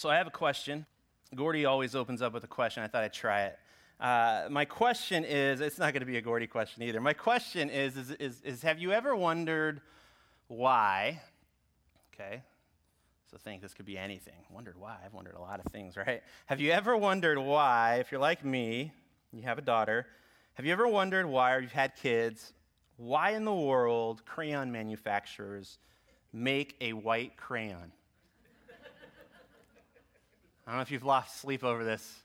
So I have a question. Gordy always opens up with a question. I thought I'd try it. Uh, my question is it's not going to be a Gordy question either. My question is, is, is, is have you ever wondered why? Okay. So think this could be anything. Wondered why? I've wondered a lot of things, right? Have you ever wondered why, if you're like me, you have a daughter, have you ever wondered why, or you've had kids, why in the world crayon manufacturers make a white crayon? I don't know if you've lost sleep over this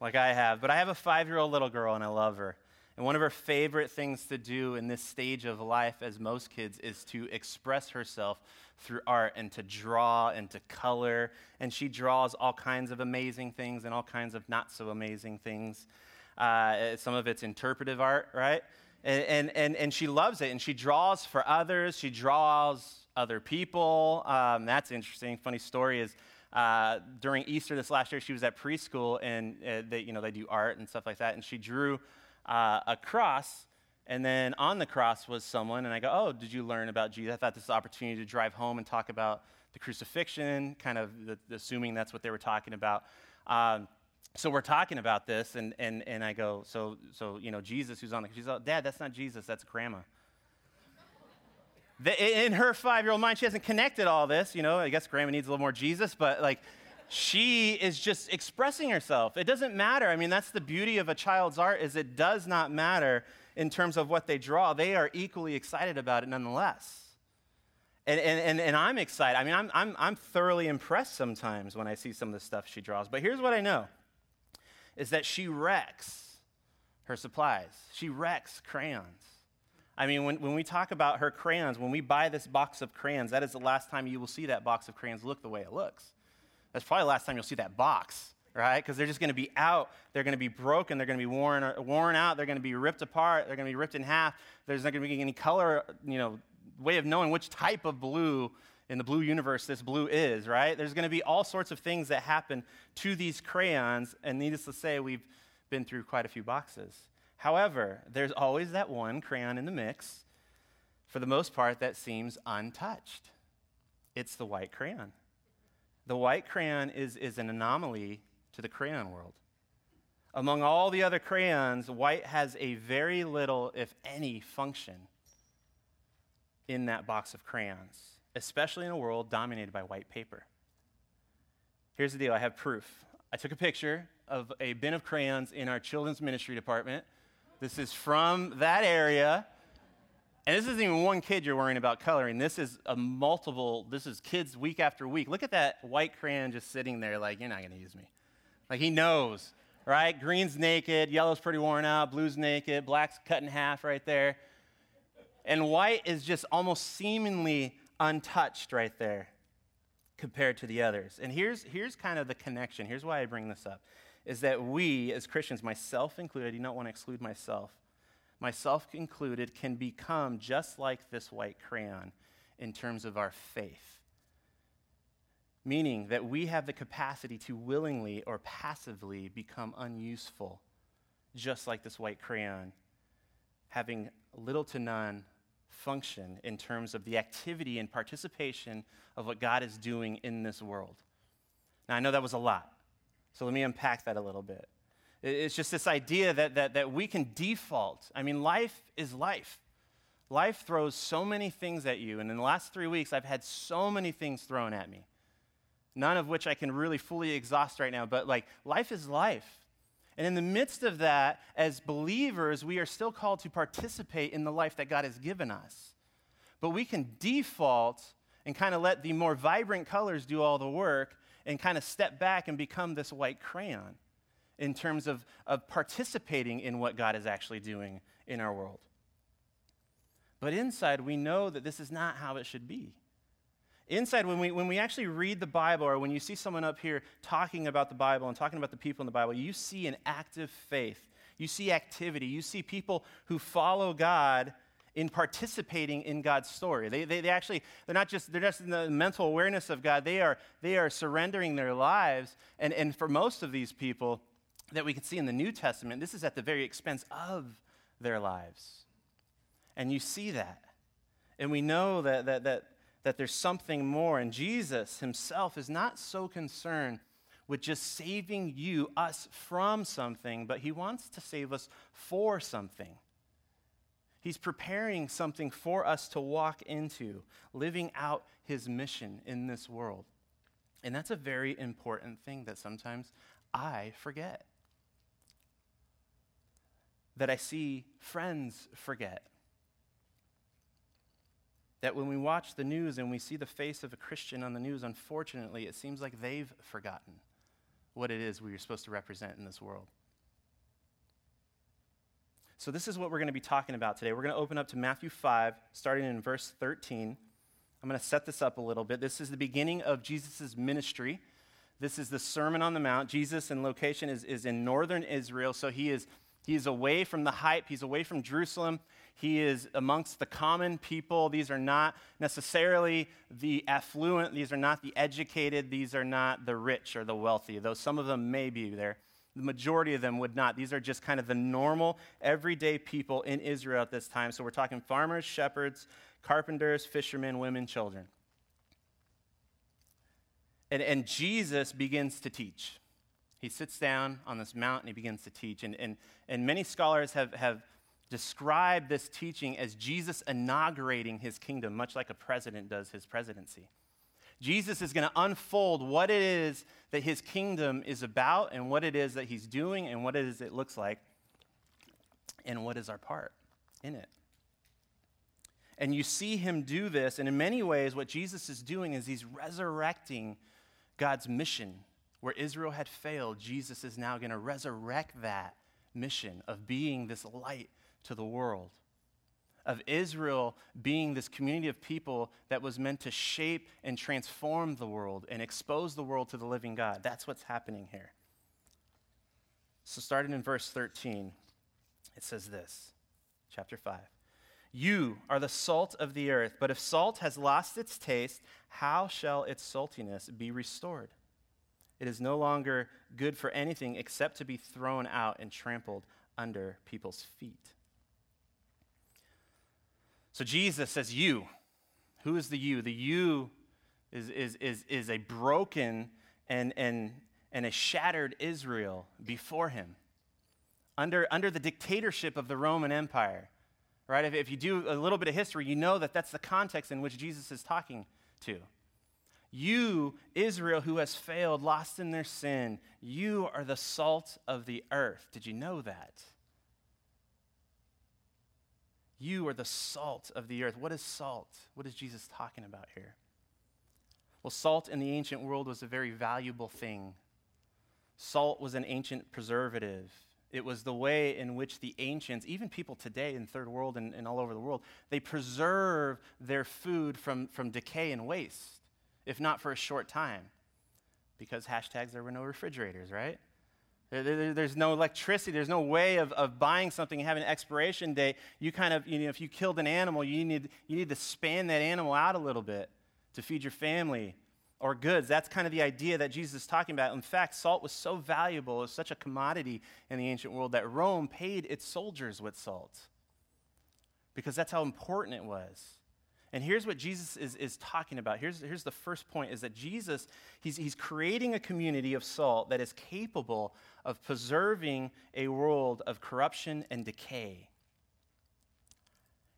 like I have, but I have a five year old little girl and I love her. And one of her favorite things to do in this stage of life, as most kids, is to express herself through art and to draw and to color. And she draws all kinds of amazing things and all kinds of not so amazing things. Uh, some of it's interpretive art, right? And, and, and, she loves it. And she draws for others, she draws other people. Um, that's interesting. Funny story is uh, during Easter this last year, she was at preschool and uh, they, you know, they do art and stuff like that. And she drew uh, a cross, and then on the cross was someone. And I go, Oh, did you learn about Jesus? I thought this was an opportunity to drive home and talk about the crucifixion, kind of the, assuming that's what they were talking about. Um, so we're talking about this, and, and, and I go, so, so, you know, Jesus who's on the, she's like, Dad, that's not Jesus, that's grandma. The, in her five year old mind, she hasn't connected all this. You know, I guess grandma needs a little more Jesus, but like, she is just expressing herself. It doesn't matter. I mean, that's the beauty of a child's art is it does not matter in terms of what they draw. They are equally excited about it nonetheless. And, and, and, and I'm excited. I mean, I'm, I'm, I'm thoroughly impressed sometimes when I see some of the stuff she draws. But here's what I know is that she wrecks her supplies. She wrecks crayons. I mean, when, when we talk about her crayons, when we buy this box of crayons, that is the last time you will see that box of crayons look the way it looks. That's probably the last time you'll see that box, right? Because they're just going to be out. They're going to be broken. They're going to be worn, uh, worn out. They're going to be ripped apart. They're going to be ripped in half. There's not going to be any color, you know, way of knowing which type of blue in the blue universe this blue is, right? There's going to be all sorts of things that happen to these crayons. And needless to say, we've been through quite a few boxes. However, there's always that one crayon in the mix, for the most part, that seems untouched. It's the white crayon. The white crayon is, is an anomaly to the crayon world. Among all the other crayons, white has a very little, if any, function in that box of crayons, especially in a world dominated by white paper. Here's the deal I have proof. I took a picture of a bin of crayons in our children's ministry department this is from that area. And this isn't even one kid you're worrying about coloring. This is a multiple, this is kids week after week. Look at that white crayon just sitting there, like, you're not going to use me. Like, he knows, right? Green's naked, yellow's pretty worn out, blue's naked, black's cut in half right there. And white is just almost seemingly untouched right there compared to the others. And here's, here's kind of the connection. Here's why I bring this up is that we, as Christians, myself included, I do not want to exclude myself, myself included, can become just like this white crayon in terms of our faith. Meaning that we have the capacity to willingly or passively become unuseful, just like this white crayon, having little to none function in terms of the activity and participation of what God is doing in this world. Now, I know that was a lot. So let me unpack that a little bit. It's just this idea that, that, that we can default. I mean, life is life. Life throws so many things at you. And in the last three weeks, I've had so many things thrown at me, none of which I can really fully exhaust right now. But like, life is life. And in the midst of that, as believers, we are still called to participate in the life that God has given us. But we can default and kind of let the more vibrant colors do all the work and kind of step back and become this white crayon in terms of, of participating in what God is actually doing in our world. But inside, we know that this is not how it should be. Inside, when we, when we actually read the Bible, or when you see someone up here talking about the Bible and talking about the people in the Bible, you see an active faith. You see activity. You see people who follow God in participating in God's story. They, they, they actually, they're not just, they're just in the mental awareness of God. They are, they are surrendering their lives. And, and for most of these people that we can see in the New Testament, this is at the very expense of their lives. And you see that. And we know that, that, that, that there's something more. And Jesus himself is not so concerned with just saving you, us, from something, but he wants to save us for something. He's preparing something for us to walk into, living out his mission in this world. And that's a very important thing that sometimes I forget. That I see friends forget. That when we watch the news and we see the face of a Christian on the news, unfortunately, it seems like they've forgotten what it is we are supposed to represent in this world. So, this is what we're going to be talking about today. We're going to open up to Matthew 5, starting in verse 13. I'm going to set this up a little bit. This is the beginning of Jesus' ministry. This is the Sermon on the Mount. Jesus, in location, is, is in northern Israel, so he is, he is away from the hype, he's away from Jerusalem. He is amongst the common people. These are not necessarily the affluent, these are not the educated, these are not the rich or the wealthy, though some of them may be there. The majority of them would not. These are just kind of the normal, everyday people in Israel at this time. So we're talking farmers, shepherds, carpenters, fishermen, women, children. And, and Jesus begins to teach. He sits down on this mountain, he begins to teach. And, and, and many scholars have, have describe this teaching as Jesus inaugurating his kingdom, much like a president does his presidency. Jesus is going to unfold what it is that his kingdom is about and what it is that he's doing and what it is it looks like and what is our part in it. And you see him do this, and in many ways, what Jesus is doing is he's resurrecting God's mission. Where Israel had failed, Jesus is now going to resurrect that mission of being this light to the world, of Israel being this community of people that was meant to shape and transform the world and expose the world to the living God. That's what's happening here. So, starting in verse 13, it says this, chapter 5. You are the salt of the earth, but if salt has lost its taste, how shall its saltiness be restored? It is no longer good for anything except to be thrown out and trampled under people's feet. So Jesus says, You. Who is the you? The you is, is, is, is a broken and, and, and a shattered Israel before him, under, under the dictatorship of the Roman Empire. Right? If, if you do a little bit of history, you know that that's the context in which Jesus is talking to. You, Israel, who has failed, lost in their sin, you are the salt of the earth. Did you know that? You are the salt of the earth. What is salt? What is Jesus talking about here? Well, salt in the ancient world was a very valuable thing. Salt was an ancient preservative. It was the way in which the ancients, even people today in third world and, and all over the world, they preserve their food from, from decay and waste, if not for a short time. Because hashtags there were no refrigerators, right? There's no electricity. There's no way of, of buying something and having an expiration date. You kind of, you know, if you killed an animal, you need, you need to span that animal out a little bit to feed your family or goods. That's kind of the idea that Jesus is talking about. In fact, salt was so valuable, it was such a commodity in the ancient world that Rome paid its soldiers with salt because that's how important it was. And here's what Jesus is, is talking about. Here's, here's the first point is that Jesus, he's, he's creating a community of salt that is capable of preserving a world of corruption and decay.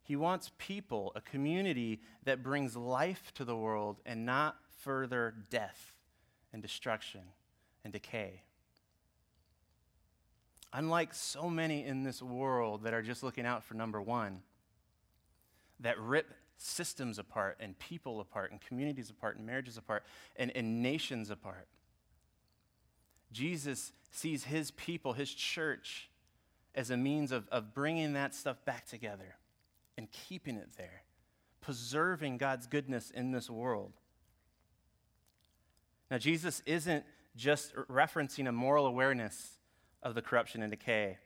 He wants people, a community that brings life to the world and not further death and destruction and decay. Unlike so many in this world that are just looking out for number one, that rip systems apart and people apart and communities apart and marriages apart and, and nations apart. Jesus sees his people, his church, as a means of, of bringing that stuff back together and keeping it there, preserving God's goodness in this world. Now, Jesus isn't just referencing a moral awareness of the corruption and decay.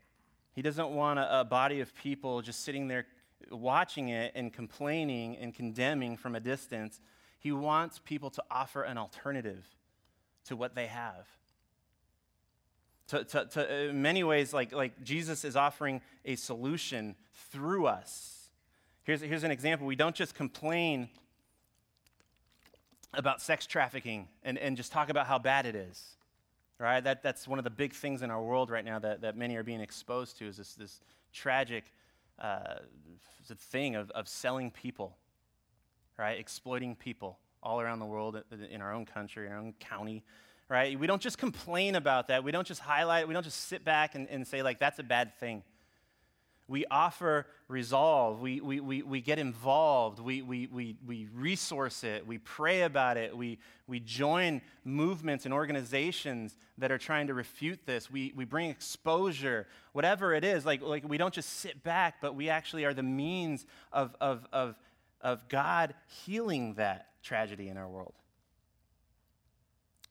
He doesn't want a, a body of people just sitting there watching it and complaining and condemning from a distance. He wants people to offer an alternative to what they have. To, to, to, in many ways, like, like Jesus is offering a solution through us. Here's, here's an example. We don't just complain about sex trafficking and, and just talk about how bad it is. Right? That, that's one of the big things in our world right now that, that many are being exposed to is this, this tragic uh, thing of, of selling people, right? Exploiting people all around the world, in our own country, our own county, right? We don't just complain about that. We don't just highlight it. We don't just sit back and, and say, like, that's a bad thing. We offer resolve. We, we, we, we get involved. We, we, we, we resource it. We pray about it. We, we join movements and organizations that are trying to refute this. We, we bring exposure, whatever it is. Like, like we don't just sit back, but we actually are the means of, of, of, of God healing that tragedy in our world.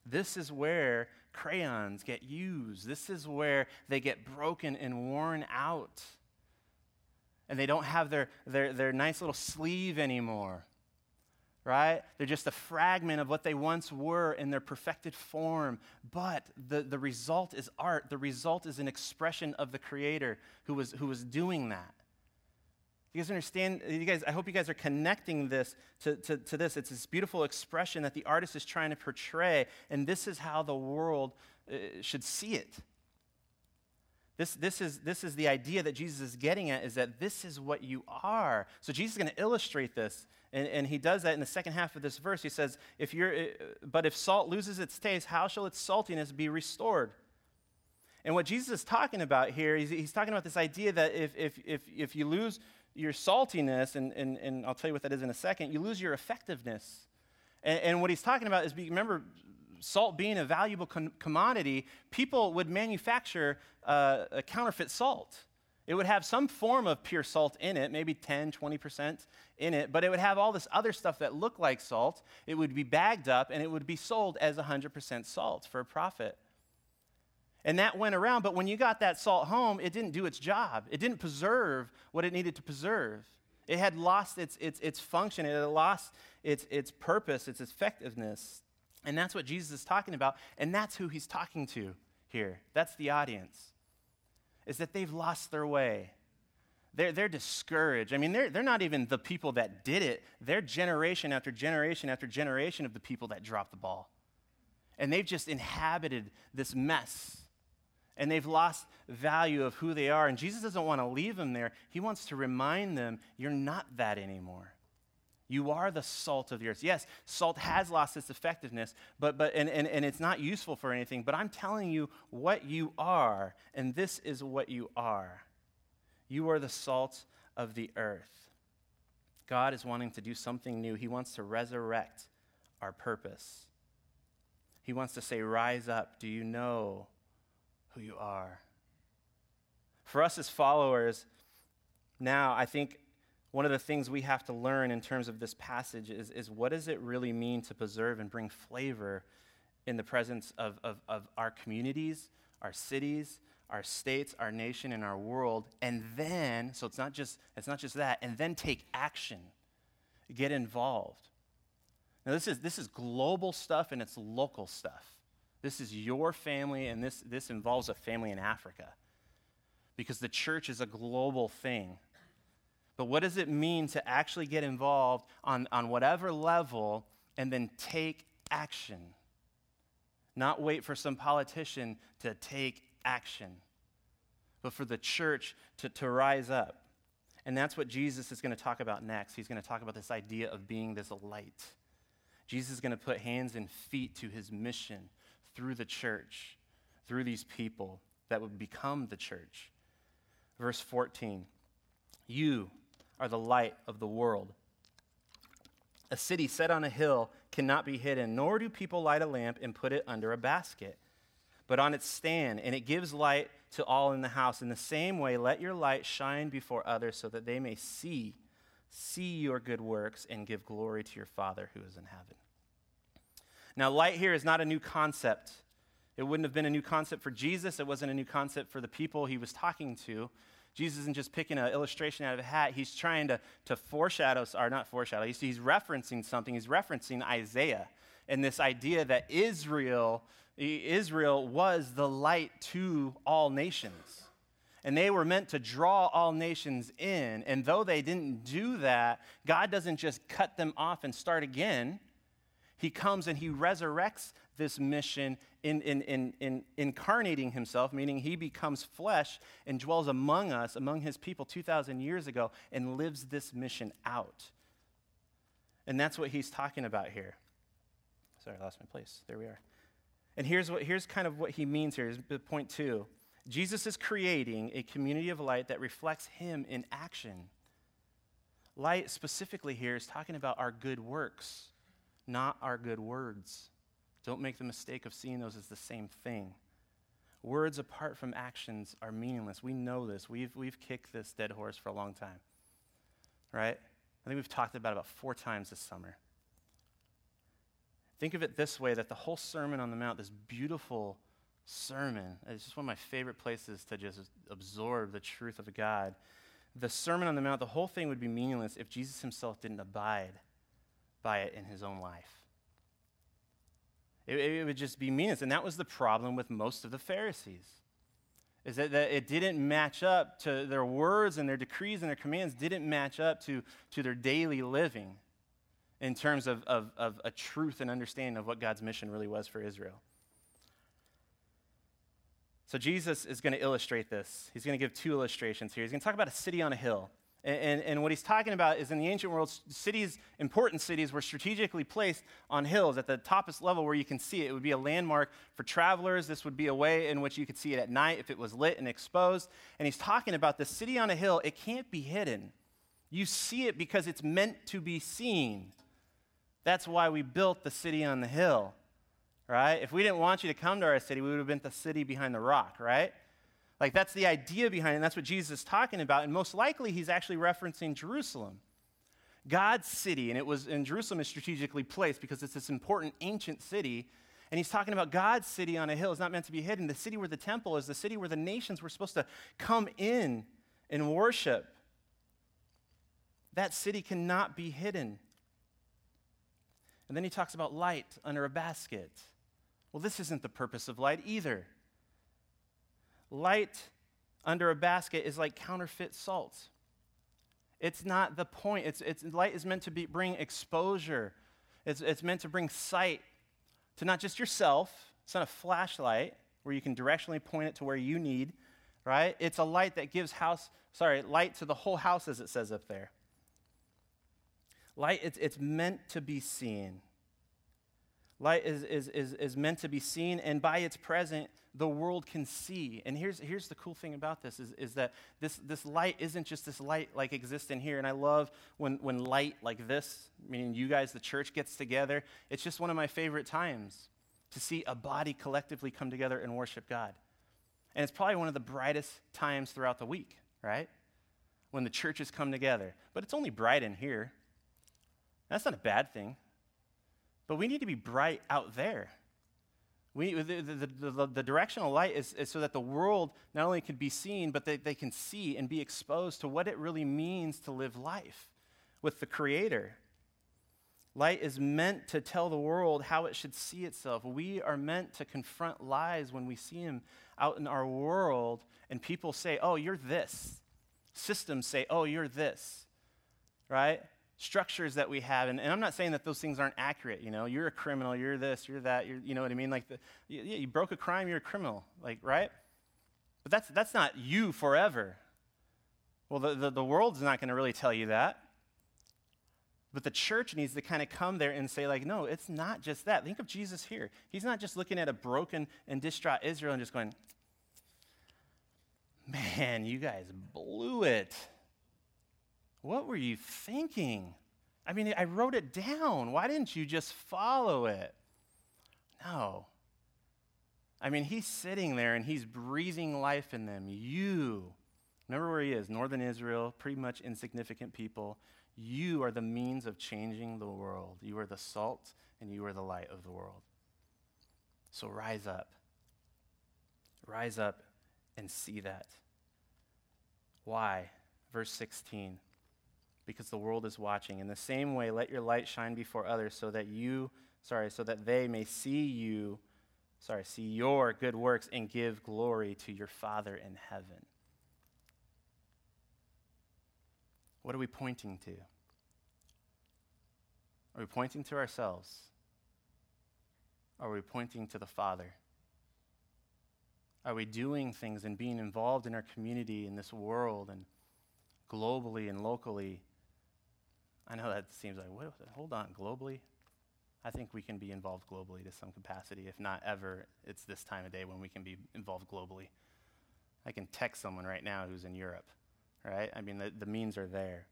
This is where crayons get used. This is where they get broken and worn out and they don't have their, their, their nice little sleeve anymore, right? They're just a fragment of what they once were in their perfected form. But the, the result is art. The result is an expression of the Creator who was, who was doing that. You guys understand? You guys, I hope you guys are connecting this to, to, to, this. It's this beautiful expression that the artist is trying to portray, and this is how the world uh, should see it. This, this, is, this is the idea that Jesus is getting at is that this is what you are. So Jesus is going to illustrate this. And, and he does that in the second half of this verse. He says, if you're, uh, But if salt loses its taste, how shall its saltiness be restored? And what Jesus is talking about here, he's, he's talking about this idea that if, if, if, if you lose your saltiness, and, and, and I'll tell you what that is in a second, you lose your effectiveness. And, and what he's talking about is, remember, salt being a valuable com- commodity, people would manufacture uh, a counterfeit salt. It would have some form of pure salt in it, maybe 10, 20% in it, but it would have all this other stuff that looked like salt. It would be bagged up and it would be sold as 100% salt for a profit. And that went around, but when you got that salt home, it didn't do its job. It didn't preserve what it needed to preserve. It had lost its, its, its function, it had lost its, its purpose, its effectiveness. And that's what Jesus is talking about, and that's who he's talking to here. That's the audience. Is that they've lost their way. They're, they're discouraged. I mean, they're, they're not even the people that did it. They're generation after generation after generation of the people that dropped the ball. And they've just inhabited this mess. And they've lost value of who they are. And Jesus doesn't want to leave them there. He wants to remind them, you're not that anymore. You are the salt of the earth. Yes, salt has lost its effectiveness, but, but, and, and, and it's not useful for anything, but I'm telling you what you are, and this is what you are. You are the salt of the earth. God is wanting to do something new. He wants to resurrect our purpose. He wants to say, Rise up. Do you know who you are? For us as followers, now I think one of the things we have to learn in terms of this passage is, is what does it really mean to preserve and bring flavor in the presence of, of, of our communities, our cities, our states, our nation, and our world, and then, so it's not just, it's not just that, and then take action, get involved. Now, this is, this is global stuff and it's local stuff. This is your family, and this, this involves a family in Africa because the church is a global thing. But what does it mean to actually get involved on, on whatever level and then take action? Not wait for some politician to take action, but for the church to, to rise up. And that's what Jesus is going to talk about next. He's going to talk about this idea of being this light. Jesus is going to put hands and feet to his mission through the church, through these people that would become the church. Verse 14 You are the light of the world. A city set on a hill cannot be hidden, nor do people light a lamp and put it under a basket, but on its stand, and it gives light to all in the house. In the same way, let your light shine before others so that they may see see your good works and give glory to your Father who is in heaven. Now, light here is not a new concept. It wouldn't have been a new concept for Jesus. It wasn't a new concept for the people he was talking to. Jesus isn't just picking an illustration out of a hat. He's trying to, to foreshadow, or not foreshadow, he's, he's referencing something. He's referencing Isaiah and this idea that Israel, Israel was the light to all nations. And they were meant to draw all nations in. And though they didn't do that, God doesn't just cut them off and start again. He comes and he resurrects this mission in, in, in, in, incarnating himself, meaning he becomes flesh and dwells among us, among his people 2,000 years ago, and lives this mission out. And that's what he's talking about here. Sorry, I lost my place. There we are. And here's, what, here's kind of what he means here. Is point two. Jesus is creating a community of light that reflects him in action. Light, specifically, here is talking about our good works, not our good words. Don't make the mistake of seeing those as the same thing. Words apart from actions are meaningless. We know this. We've, we've kicked this dead horse for a long time. Right? I think we've talked about it about four times this summer. Think of it this way that the whole Sermon on the Mount, this beautiful sermon, it's just one of my favorite places to just absorb the truth of God. The Sermon on the Mount, the whole thing would be meaningless if Jesus himself didn't abide by it in his own life. It, it would just be meaningless. And that was the problem with most of the Pharisees is that, that, it didn't match up to their words and their decrees and their commands didn't match up to, to their daily living in terms of, of, of a truth and understanding of what God's mission really was for Israel. So Jesus is going to illustrate this. He's going to give two illustrations here. He's going to talk about a city on a hill. And, and, what he's talking about is in the ancient world, cities, important cities, were strategically placed on hills at the toppest level where you can see it. It would be a landmark for travelers. This would be a way in which you could see it at night if it was lit and exposed. And he's talking about the city on a hill. It can't be hidden. You see it because it's meant to be seen. That's why we built the city on the hill, right? If we didn't want you to come to our city, we would have built the city behind the rock, right? Like that's the idea behind it, and that's what Jesus is talking about. And most likely, he's actually referencing Jerusalem. God's city, and it was in Jerusalem is strategically placed because it's this important ancient city. And he's talking about God's city on a hill. It's not meant to be hidden. The city where the temple is, the city where the nations were supposed to come in and worship. That city cannot be hidden. And then he talks about light under a basket. Well, this isn't the purpose of light either. Light under a basket is like counterfeit salt. It's not the point. It's, it's, light is meant to be, bring exposure, it's, it's meant to bring sight to not just yourself. It's not a flashlight where you can directionally point it to where you need, right? It's a light that gives house, sorry, light to the whole house, as it says up there. Light, it's, it's meant to be seen. Light is, is, is, is meant to be seen, and by its presence, the world can see. And here's, here's the cool thing about this is, is that this, this light isn't just this light like exists in here. And I love when, when light like this, meaning you guys, the church, gets together. It's just one of my favorite times to see a body collectively come together and worship God. And it's probably one of the brightest times throughout the week, right? When the churches come together. But it's only bright in here. That's not a bad thing. But we need to be bright out there. We, the, the, the, the directional light is, is, so that the world not only can be seen, but they, they can see and be exposed to what it really means to live life with the Creator. Light is meant to tell the world how it should see itself. We are meant to confront lies when we see them out in our world, and people say, Oh, you're this. Systems say, Oh, you're this. Right? Structures that we have. And, and, I'm not saying that those things aren't accurate. You know, you're a criminal, you're this, you're that, you're, you know what I mean? Like, the, you, you broke a crime, you're a criminal, like, right? But that's, that's not you forever. Well, the, the, the world's not going to really tell you that. But the church needs to kind of come there and say, like, no, it's not just that. Think of Jesus here. He's not just looking at a broken and distraught Israel and just going, man, you guys blew it. What were you thinking? I mean, I wrote it down. Why didn't you just follow it? No. I mean, he's sitting there and he's breathing life in them. You, remember where he is, Northern Israel, pretty much insignificant people. You are the means of changing the world. You are the salt and you are the light of the world. So rise up. Rise up and see that. Why? Verse 16 because the world is watching. In the same way, let your light shine before others so that you, sorry, so that they may see you, sorry, see your good works and give glory to your Father in heaven. What are we pointing to? Are we pointing to ourselves? are we pointing to the Father? Are we doing things and being involved in our community, in this world, and globally and locally? I know that seems like, what, hold on, globally? I think we can be involved globally to some capacity. If not ever, it's this time of day when we can be involved globally. I can text someone right now who's in Europe, right? I mean, the, the means are there.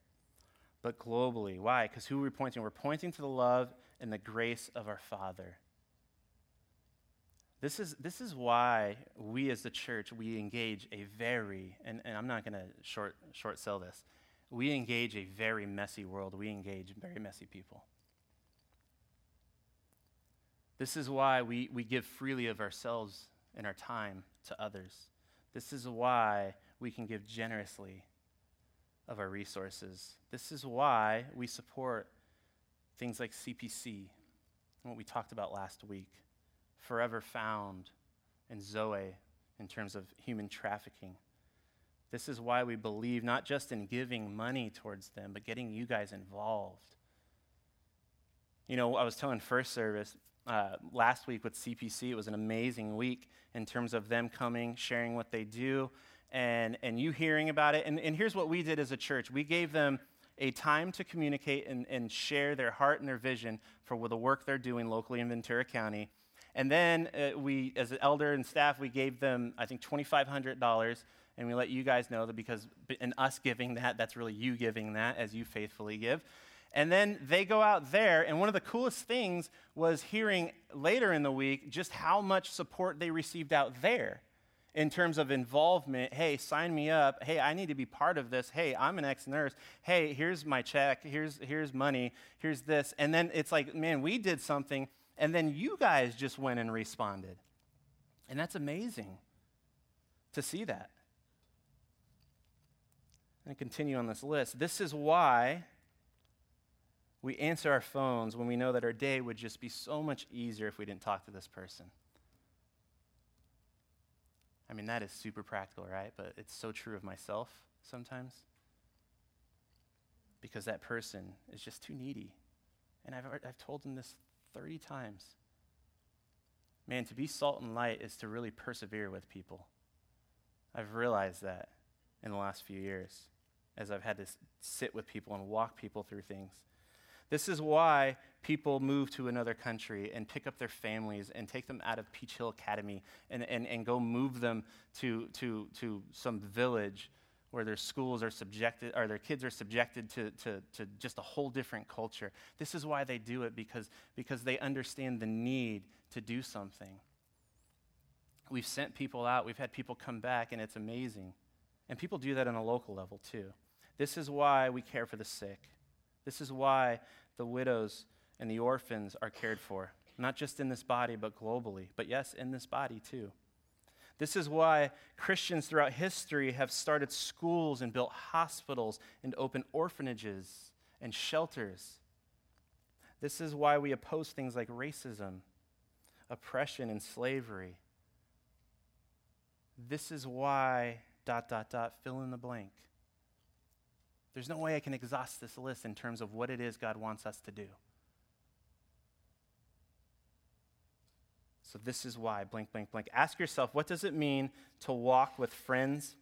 But globally, why? Because who we're we pointing? We're pointing to the love and the grace of our Father. This is, this is why we as the church, we engage a very, and, and I'm not going to short, short sell this, we engage a very messy world. We engage very messy people. This is why we, we give freely of ourselves and our time to others. This is why we can give generously of our resources. This is why we support things like CPC, what we talked about last week, Forever Found, and Zoe in terms of human trafficking. This is why we believe not just in giving money towards them, but getting you guys involved. You know, I was telling first service, uh, last week with CPC. It was an amazing week in terms of them coming, sharing what they do, and, and you hearing about it. And, and here's what we did as a church we gave them a time to communicate and, and share their heart and their vision for the work they're doing locally in Ventura County. And then uh, we, as an elder and staff, we gave them, I think, $2,500. And we let you guys know that because in us giving that, that's really you giving that as you faithfully give. And then they go out there, and one of the coolest things was hearing later in the week just how much support they received out there in terms of involvement. Hey, sign me up. Hey, I need to be part of this. Hey, I'm an ex nurse. Hey, here's my check. Here's, here's money. Here's this. And then it's like, man, we did something, and then you guys just went and responded. And that's amazing to see that. And continue on this list. This is why we answer our phones when we know that our day would just be so much easier if we didn't talk to this person. I mean, that is super practical, right? But it's so true of myself sometimes. Because that person is just too needy. And I've, I've told them this 30 times. Man, to be salt and light is to really persevere with people. I've realized that in the last few years as I've had to sit with people and walk people through things. This is why people move to another country and pick up their families and take them out of Peach Hill Academy and, and, and go move them to, to, to some village where their schools are subjected, or their kids are subjected to, to, to just a whole different culture. This is why they do it, because, because they understand the need to do something. We've sent people out, we've had people come back, and it's amazing. And people do that on a local level too. This is why we care for the sick. This is why the widows and the orphans are cared for, not just in this body, but globally. But yes, in this body too. This is why Christians throughout history have started schools and built hospitals and opened orphanages and shelters. This is why we oppose things like racism, oppression, and slavery. This is why, dot, dot, dot, fill in the blank. There's no way I can exhaust this list in terms of what it is God wants us to do. So, this is why, blank, blank, blank. Ask yourself what does it mean to walk with friends,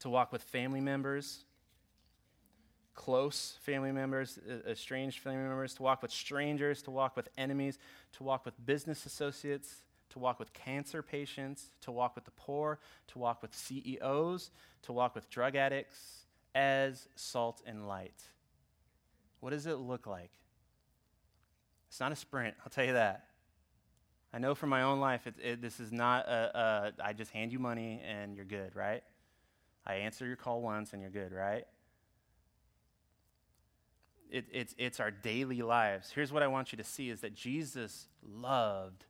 to walk with family members, close family members, estranged family members, to walk with strangers, to walk with enemies, to walk with business associates, to walk with cancer patients, to walk with the poor, to walk with CEOs, to walk with drug addicts, as salt and light. What does it look like? It's not a sprint, I'll tell you that. I know from my own life, it, it, this is not a, a, I just hand you money and you're good, right? I answer your call once and you're good, right? It, it's, it's our daily lives. Here's what I want you to see is that Jesus loved,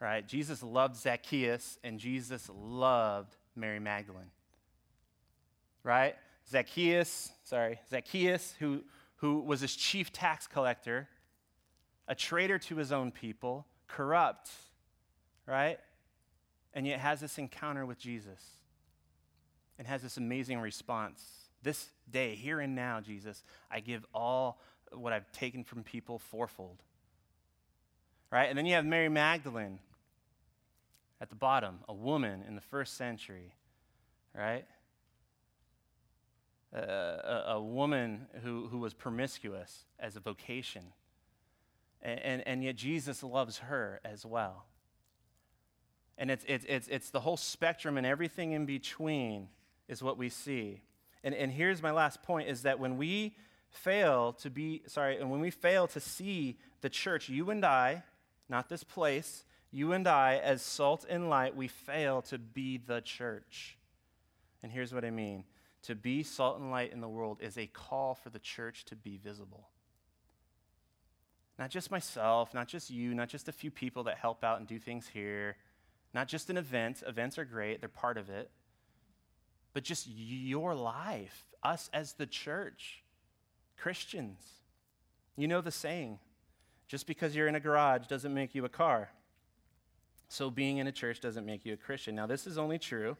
right? Jesus loved Zacchaeus and Jesus loved Mary Magdalene, right? Zacchaeus, sorry, Zacchaeus, who, who was his chief tax collector, a traitor to his own people, corrupt, right? And yet has this encounter with Jesus and has this amazing response. This day, here and now, Jesus, I give all what I've taken from people fourfold. right? And then you have Mary Magdalene at the bottom, a woman in the first century, right? A, a, woman who, who was promiscuous as a vocation. And, and, and yet Jesus loves her as well. And it's, it's, it's, it's the whole spectrum and everything in between is what we see. And, and here's my last point is that when we fail to be, sorry, and when we fail to see the church, you and I, not this place, you and I, as salt and light, we fail to be the church. And here's what I mean to be salt and light in the world is a call for the church to be visible. Not just myself, not just you, not just a few people that help out and do things here, not just an event. Events are great, they're part of it. But just your life, us as the church, Christians. You know the saying just because you're in a garage doesn't make you a car. So being in a church doesn't make you a Christian. Now, this is only true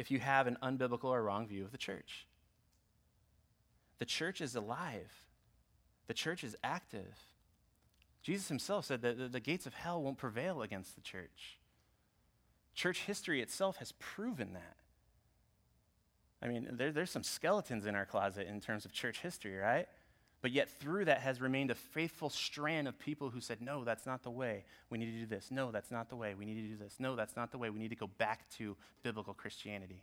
if you have an unbiblical or wrong view of the church. The church is alive, the church is active. Jesus himself said that the gates of hell won't prevail against the church. Church history itself has proven that. I mean, there, there's some skeletons in our closet in terms of church history, right? But yet, through that has remained a faithful strand of people who said, No, that's not the way. We need to do this. No, that's not the way. We need to do this. No, that's not the way. We need to go back to biblical Christianity.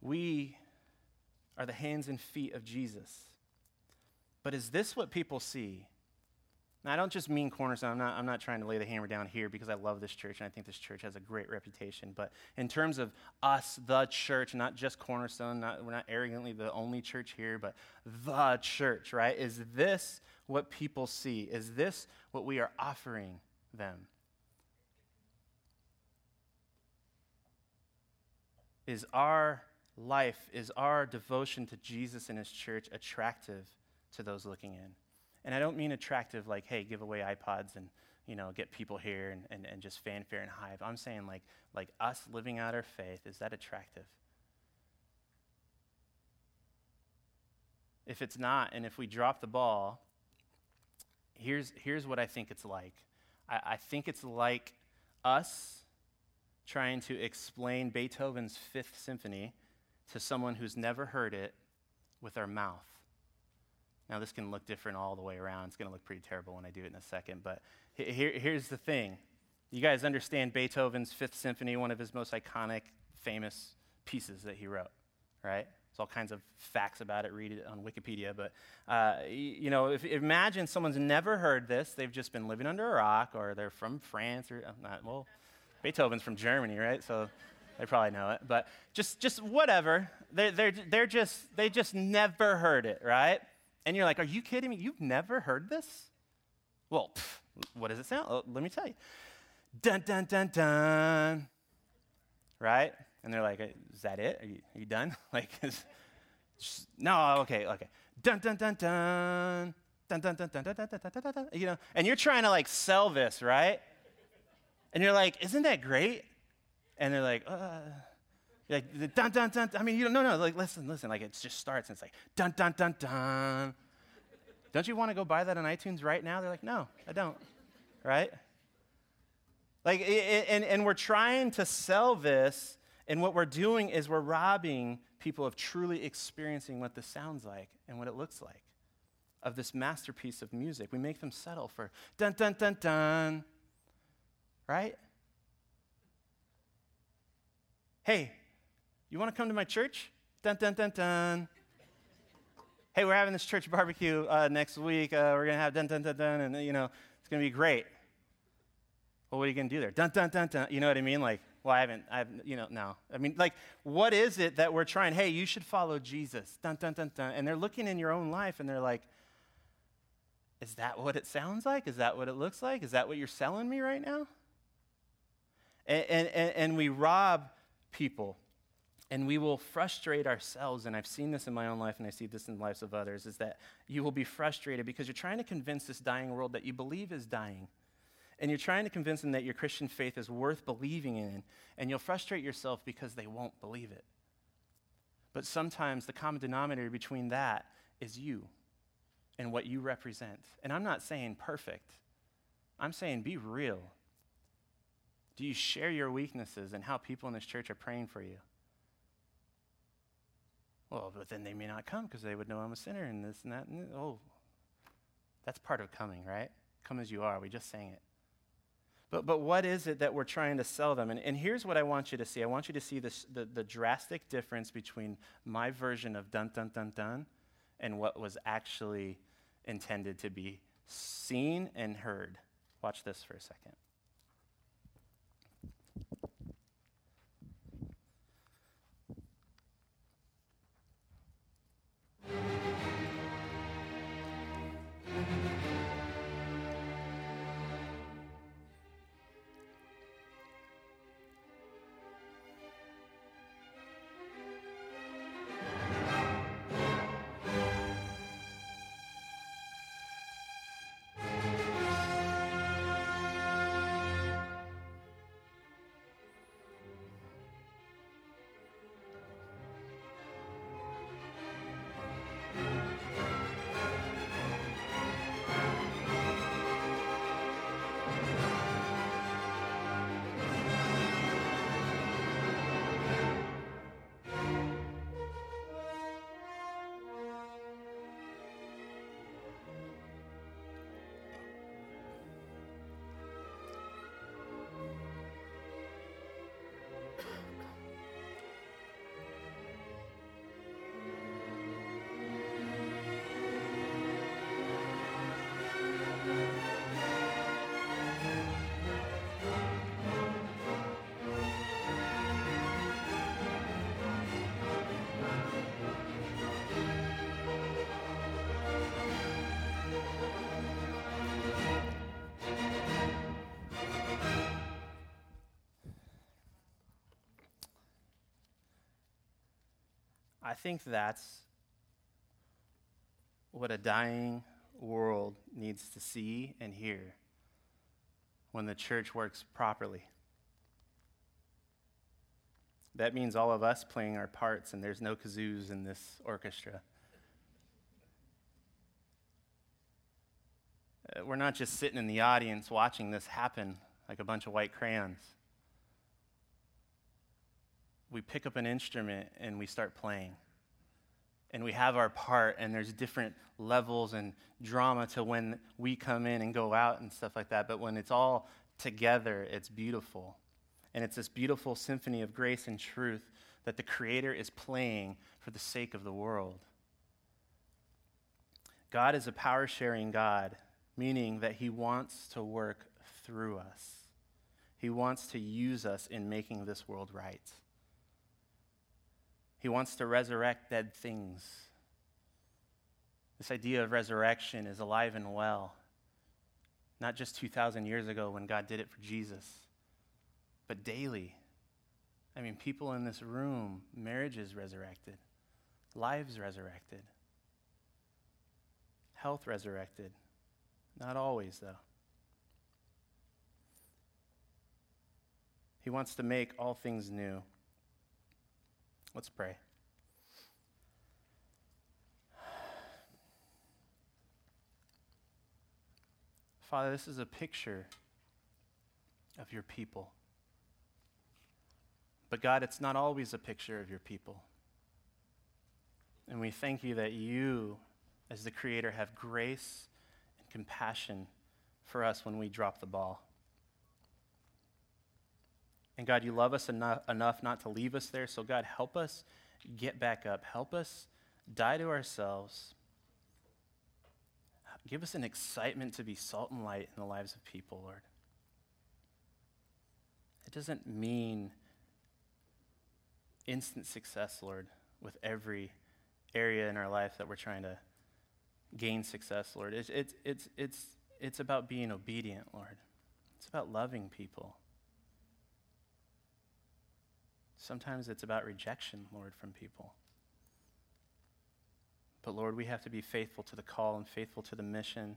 We are the hands and feet of Jesus. But is this what people see? Now, I don't just mean Cornerstone. I'm not, I'm not trying to lay the hammer down here because I love this church and I think this church has a great reputation. But in terms of us, the church, not just Cornerstone, not, we're not arrogantly the only church here, but the church, right? Is this what people see? Is this what we are offering them? Is our life, is our devotion to Jesus and his church attractive to those looking in? And I don't mean attractive like, hey, give away iPods and, you know, get people here and, and, and just fanfare and hype. I'm saying like, like us living out our faith, is that attractive? If it's not, and if we drop the ball, here's, here's what I think it's like. I, I think it's like us trying to explain Beethoven's Fifth Symphony to someone who's never heard it with our mouth. Now, this can look different all the way around. It's going to look pretty terrible when I do it in a second. But here, here's the thing you guys understand Beethoven's Fifth Symphony, one of his most iconic, famous pieces that he wrote, right? There's all kinds of facts about it. Read it on Wikipedia. But, uh, you know, if, imagine someone's never heard this. They've just been living under a rock, or they're from France, or not. Well, Beethoven's from Germany, right? So they probably know it. But just, just whatever. They're, they're, they're just, they just never heard it, right? And you're like, are you kidding me? You've never heard this? Well, pff, what does it sound? Oh, let me tell you. Dun, dun, dun, dun. Right? And they're like, is that it? Are you, are you done? like, just, no, okay, okay. Dun, dun, dun, dun. Dun, dun, dun, dun, dun, dun, dun, dun, dun, dun, you know, and you're trying to like sell this, right? And you're like, isn't that great? And they're like, uh, like dun dun dun. I mean, you don't, no, no. Like, listen, listen. Like, it just starts and it's like dun dun dun dun. Don't you want to go buy that on iTunes right now? They're like, no, I don't. Right? Like, and and we're trying to sell this, and what we're doing is we're robbing people of truly experiencing what this sounds like and what it looks like, of this masterpiece of music. We make them settle for dun dun dun dun. Right? Hey, you want to come to my church? Dun, dun, dun, dun. hey, we're having this church barbecue uh, next week. Uh, we're going to have dun, dun, dun, dun, and, you know, it's going to be great. Well, what are you going to do there? Dun, dun, dun, dun. You know what I mean? Like, well, I haven't, I haven't, you know, no. I mean, like, what is it that we're trying? Hey, you should follow Jesus. Dun, dun, dun, dun. And they're looking in your own life and they're like, is that what it sounds like? Is that what it looks like? Is that what you're selling me right now? And, and, and we rob people and we will frustrate ourselves and i've seen this in my own life and i see this in the lives of others is that you will be frustrated because you're trying to convince this dying world that you believe is dying and you're trying to convince them that your christian faith is worth believing in and you'll frustrate yourself because they won't believe it but sometimes the common denominator between that is you and what you represent. And I'm not saying perfect, I'm saying be real. Do you share your weaknesses and how people in this church are praying for you? Well, but then they may not come because they would know I'm a sinner and this and that. And, oh, that's part of coming, right? Come as you are. We just sang it. But, but what is it that we're trying to sell them? And, and here's what I want you to see I want you to see this, the, the drastic difference between my version of dun dun dun dun and what was actually intended to be seen and heard. Watch this for a second. Think that's what a dying world needs to see and hear when the church works properly. That means all of us playing our parts, and there's no kazoos in this orchestra. Uh, we're not just sitting in the audience watching this happen like a bunch of white crayons we pick up an instrument and we start playing. And we have our part, and there's different levels and drama to when we come in and go out and stuff like that. But when it's all together, it's beautiful. And it's this beautiful symphony of grace and truth that the Creator is playing for the sake of the world. God is a power sharing God, meaning that He wants to work through us. He wants to use us in making this world right. He wants to resurrect dead things. This idea of resurrection is alive and well, not just 2,000 years ago when God did it for Jesus, but daily. I mean, people in this room, marriages resurrected, lives resurrected, health resurrected. Not always, though. He wants to make all things new. Let's pray. Father, this is a picture of your people. But God, it's not always a picture of your people. And we thank you that you, as the Creator, have grace and compassion for us when we drop the ball. And God, you love us enough, enough not to leave us there. So, God, help us get back up. Help us die to ourselves. Give us an excitement to be salt and light in the lives of people, Lord. It doesn't mean instant success, Lord, with every area in our life that we're trying to gain success, Lord. It's, it's, it's, it's, it's about being obedient, Lord. It's about loving people. Sometimes it's about rejection, Lord, from people. But Lord, we have to be faithful to the call and faithful to the mission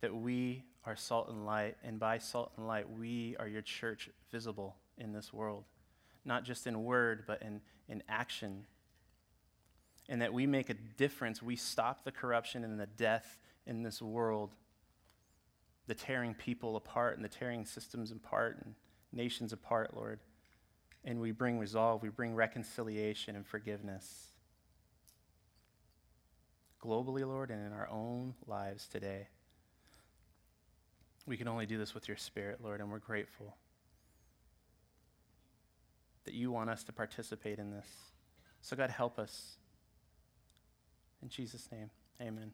that we are salt and light, and by salt and light, we are your church visible in this world, not just in word, but in, in action. and that we make a difference. We stop the corruption and the death in this world, the tearing people apart and the tearing systems apart and nations apart, Lord. And we bring resolve, we bring reconciliation and forgiveness. Globally, Lord, and in our own lives today. We can only do this with your Spirit, Lord, and we're grateful that you want us to participate in this. So, God, help us. In Jesus' name, amen.